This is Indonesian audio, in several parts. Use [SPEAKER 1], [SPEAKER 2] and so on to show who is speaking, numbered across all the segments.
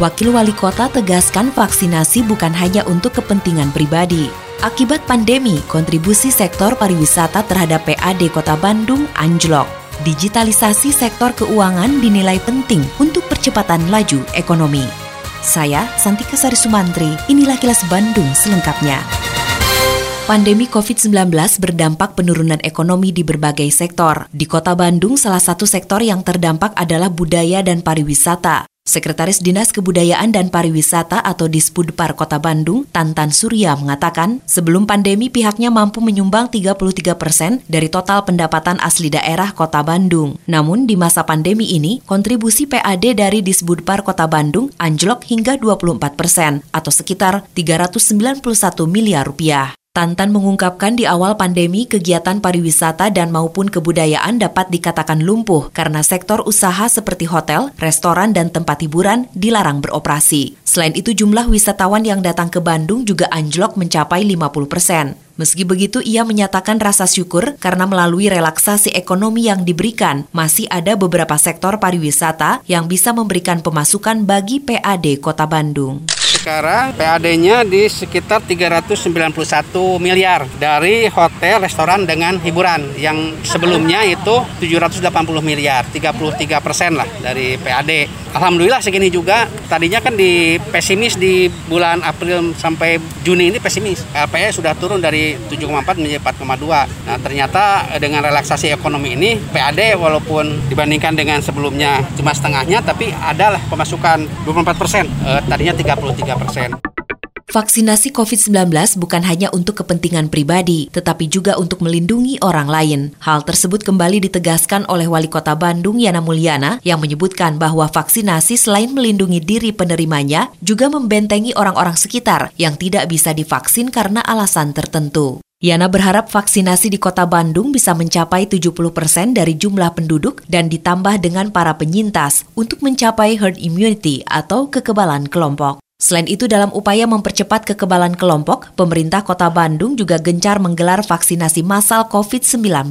[SPEAKER 1] Wakil Wali Kota tegaskan vaksinasi bukan hanya untuk kepentingan pribadi. Akibat pandemi, kontribusi sektor pariwisata terhadap PAD Kota Bandung anjlok. Digitalisasi sektor keuangan dinilai penting untuk percepatan laju ekonomi. Saya, Santika Sari Sumantri, inilah kilas Bandung selengkapnya. Pandemi COVID-19 berdampak penurunan ekonomi di berbagai sektor. Di kota Bandung, salah satu sektor yang terdampak adalah budaya dan pariwisata. Sekretaris Dinas Kebudayaan dan Pariwisata atau Dispudpar Kota Bandung, Tantan Surya mengatakan, sebelum pandemi pihaknya mampu menyumbang 33 persen dari total pendapatan asli daerah Kota Bandung. Namun di masa pandemi ini, kontribusi PAD dari Dispudpar Kota Bandung anjlok hingga 24 persen atau sekitar 391 miliar rupiah. Tantan mengungkapkan di awal pandemi kegiatan pariwisata dan maupun kebudayaan dapat dikatakan lumpuh karena sektor usaha seperti hotel, restoran, dan tempat hiburan dilarang beroperasi. Selain itu jumlah wisatawan yang datang ke Bandung juga anjlok mencapai 50 persen. Meski begitu, ia menyatakan rasa syukur karena melalui relaksasi ekonomi yang diberikan, masih ada beberapa sektor pariwisata yang bisa memberikan pemasukan bagi PAD Kota Bandung
[SPEAKER 2] sekarang PAD-nya di sekitar 391 miliar dari hotel, restoran dengan hiburan yang sebelumnya itu 780 miliar, 33 persen lah dari PAD. Alhamdulillah segini juga. Tadinya kan di pesimis di bulan April sampai Juni ini pesimis. LPE sudah turun dari 7,4 menjadi 4,2. Nah ternyata dengan relaksasi ekonomi ini PAD walaupun dibandingkan dengan sebelumnya cuma setengahnya tapi adalah pemasukan 24 persen. Eh, tadinya 33 persen.
[SPEAKER 1] Vaksinasi COVID-19 bukan hanya untuk kepentingan pribadi, tetapi juga untuk melindungi orang lain. Hal tersebut kembali ditegaskan oleh Wali Kota Bandung Yana Mulyana yang menyebutkan bahwa vaksinasi selain melindungi diri penerimanya, juga membentengi orang-orang sekitar yang tidak bisa divaksin karena alasan tertentu. Yana berharap vaksinasi di kota Bandung bisa mencapai 70 persen dari jumlah penduduk dan ditambah dengan para penyintas untuk mencapai herd immunity atau kekebalan kelompok. Selain itu, dalam upaya mempercepat kekebalan kelompok, pemerintah kota Bandung juga gencar menggelar vaksinasi massal COVID-19,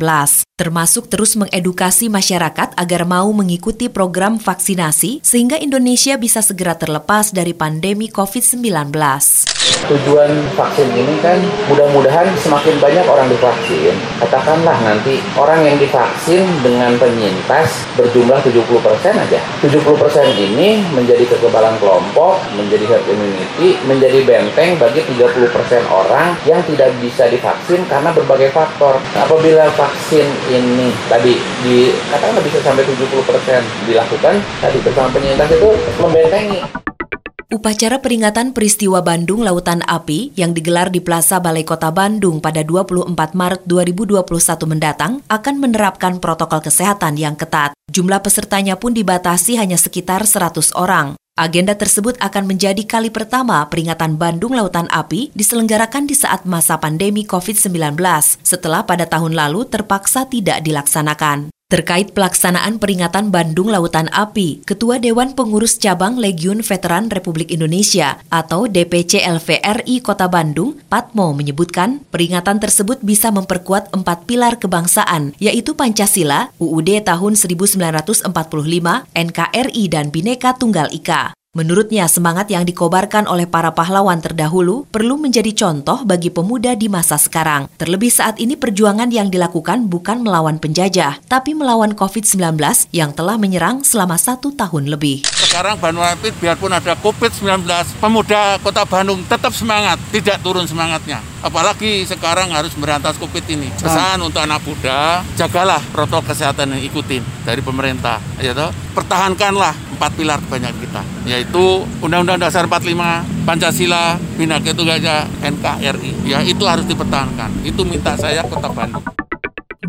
[SPEAKER 1] termasuk terus mengedukasi masyarakat agar mau mengikuti program vaksinasi sehingga Indonesia bisa segera terlepas dari pandemi COVID-19
[SPEAKER 3] tujuan vaksin ini kan mudah-mudahan semakin banyak orang divaksin. Katakanlah nanti orang yang divaksin dengan penyintas berjumlah 70% aja. 70% ini menjadi kekebalan kelompok, menjadi herd immunity, menjadi benteng bagi 30% orang yang tidak bisa divaksin karena berbagai faktor. Apabila vaksin ini tadi di katakanlah bisa sampai 70% dilakukan tadi bersama penyintas itu membentengi
[SPEAKER 1] Upacara peringatan peristiwa Bandung Lautan Api yang digelar di Plaza Balai Kota Bandung pada 24 Maret 2021 mendatang akan menerapkan protokol kesehatan yang ketat. Jumlah pesertanya pun dibatasi hanya sekitar 100 orang. Agenda tersebut akan menjadi kali pertama peringatan Bandung Lautan Api diselenggarakan di saat masa pandemi COVID-19 setelah pada tahun lalu terpaksa tidak dilaksanakan. Terkait pelaksanaan peringatan Bandung Lautan Api, Ketua Dewan Pengurus Cabang Legiun Veteran Republik Indonesia atau DPC LVRI Kota Bandung, Patmo menyebutkan peringatan tersebut bisa memperkuat empat pilar kebangsaan, yaitu Pancasila, UUD tahun 1945, NKRI, dan Bhinneka Tunggal Ika. Menurutnya, semangat yang dikobarkan oleh para pahlawan terdahulu perlu menjadi contoh bagi pemuda di masa sekarang. Terlebih saat ini perjuangan yang dilakukan bukan melawan penjajah, tapi melawan COVID-19 yang telah menyerang selama satu tahun lebih.
[SPEAKER 4] Sekarang Bandung Rapid biarpun ada COVID-19, pemuda kota Bandung tetap semangat, tidak turun semangatnya. Apalagi sekarang harus berantas COVID ini. Pesan untuk anak muda, jagalah protokol kesehatan yang ikutin dari pemerintah. Ya toh? Pertahankanlah empat pilar banyak kita, yaitu Undang-Undang Dasar 45, Pancasila, Bhinneka Tunggal Ika, NKRI. Ya itu harus dipertahankan. Itu minta saya Kota Bandung.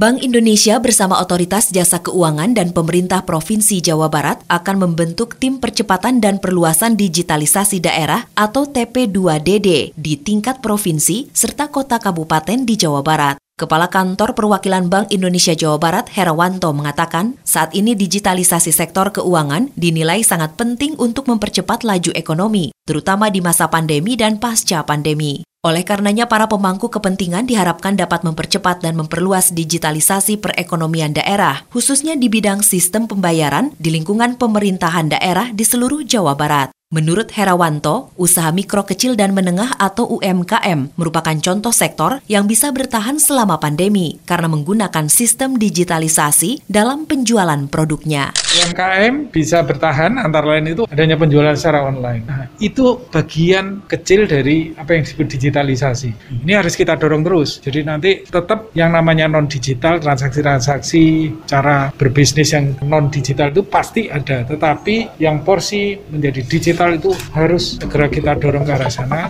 [SPEAKER 1] Bank Indonesia bersama Otoritas Jasa Keuangan dan pemerintah Provinsi Jawa Barat akan membentuk tim percepatan dan perluasan digitalisasi daerah atau TP2DD di tingkat provinsi serta kota kabupaten di Jawa Barat. Kepala Kantor Perwakilan Bank Indonesia Jawa Barat, Herawanto, mengatakan saat ini digitalisasi sektor keuangan dinilai sangat penting untuk mempercepat laju ekonomi, terutama di masa pandemi dan pasca pandemi. Oleh karenanya, para pemangku kepentingan diharapkan dapat mempercepat dan memperluas digitalisasi perekonomian daerah, khususnya di bidang sistem pembayaran di lingkungan pemerintahan daerah di seluruh Jawa Barat. Menurut Herawanto, usaha mikro kecil dan menengah atau UMKM merupakan contoh sektor yang bisa bertahan selama pandemi karena menggunakan sistem digitalisasi dalam penjualan produknya.
[SPEAKER 5] UMKM bisa bertahan antara lain itu adanya penjualan secara online. Nah, itu bagian kecil dari apa yang disebut digitalisasi. Ini harus kita dorong terus. Jadi nanti tetap yang namanya non digital, transaksi-transaksi, cara berbisnis yang non digital itu pasti ada, tetapi yang porsi menjadi digital digital itu harus segera kita dorong ke arah sana.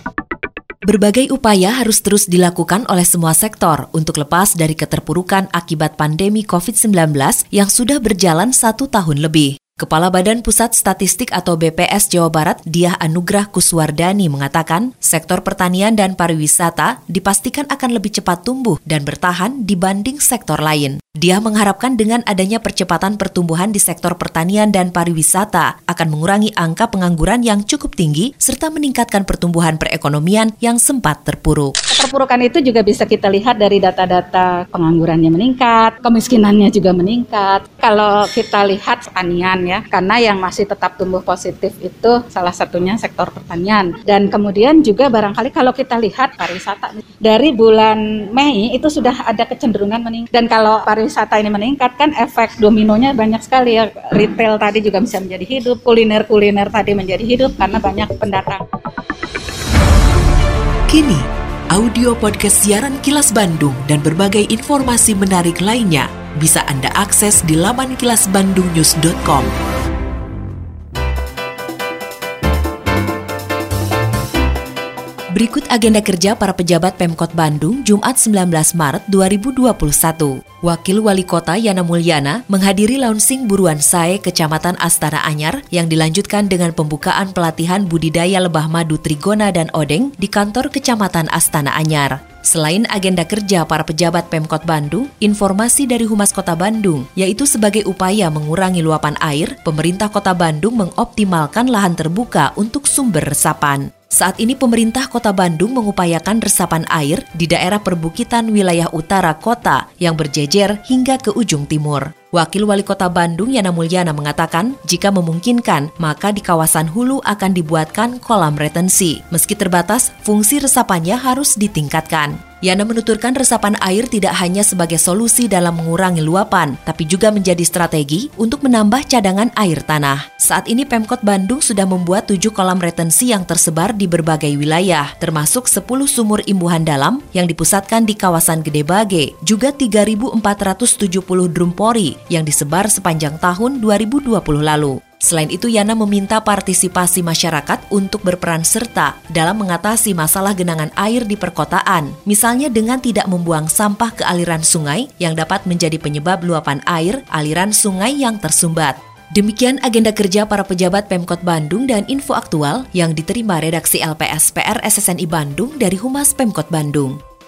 [SPEAKER 1] Berbagai upaya harus terus dilakukan oleh semua sektor untuk lepas dari keterpurukan akibat pandemi COVID-19 yang sudah berjalan satu tahun lebih. Kepala Badan Pusat Statistik atau BPS Jawa Barat, Diah Anugrah Kuswardani mengatakan, sektor pertanian dan pariwisata dipastikan akan lebih cepat tumbuh dan bertahan dibanding sektor lain. Dia mengharapkan dengan adanya percepatan pertumbuhan di sektor pertanian dan pariwisata akan mengurangi angka pengangguran yang cukup tinggi serta meningkatkan pertumbuhan perekonomian yang sempat terpuruk.
[SPEAKER 6] Perpurukan itu juga bisa kita lihat dari data-data penganggurannya meningkat, kemiskinannya juga meningkat. Kalau kita lihat pertanian ya, karena yang masih tetap tumbuh positif itu salah satunya sektor pertanian. Dan kemudian juga barangkali kalau kita lihat pariwisata dari bulan Mei itu sudah ada kecenderungan meningkat. Dan kalau pariwisata ini meningkat kan efek dominonya banyak sekali ya. Retail tadi juga bisa menjadi hidup, kuliner-kuliner tadi menjadi hidup karena banyak pendatang.
[SPEAKER 1] Kini, audio podcast siaran Kilas Bandung dan berbagai informasi menarik lainnya bisa Anda akses di laman kilasbandungnews.com. Berikut agenda kerja para pejabat Pemkot Bandung Jumat 19 Maret 2021. Wakil Wali Kota Yana Mulyana menghadiri launching Buruan Sae Kecamatan Astana Anyar yang dilanjutkan dengan pembukaan pelatihan budidaya lebah madu Trigona dan Odeng di kantor Kecamatan Astana Anyar. Selain agenda kerja para pejabat Pemkot Bandung, informasi dari Humas Kota Bandung, yaitu sebagai upaya mengurangi luapan air, pemerintah Kota Bandung mengoptimalkan lahan terbuka untuk sumber resapan. Saat ini pemerintah Kota Bandung mengupayakan resapan air di daerah perbukitan wilayah utara kota yang berjejer hingga ke ujung timur. Wakil Wali Kota Bandung Yana Mulyana mengatakan, jika memungkinkan, maka di kawasan hulu akan dibuatkan kolam retensi. Meski terbatas, fungsi resapannya harus ditingkatkan. Yana menuturkan resapan air tidak hanya sebagai solusi dalam mengurangi luapan, tapi juga menjadi strategi untuk menambah cadangan air tanah. Saat ini Pemkot Bandung sudah membuat tujuh kolam retensi yang tersebar di berbagai wilayah, termasuk 10 sumur imbuhan dalam yang dipusatkan di kawasan Gede Bage, juga 3.470 drum pori yang disebar sepanjang tahun 2020 lalu. Selain itu, Yana meminta partisipasi masyarakat untuk berperan serta dalam mengatasi masalah genangan air di perkotaan, misalnya dengan tidak membuang sampah ke aliran sungai yang dapat menjadi penyebab luapan air aliran sungai yang tersumbat. Demikian agenda kerja para pejabat Pemkot Bandung dan info aktual yang diterima redaksi LPSPR SSNI Bandung dari Humas Pemkot Bandung.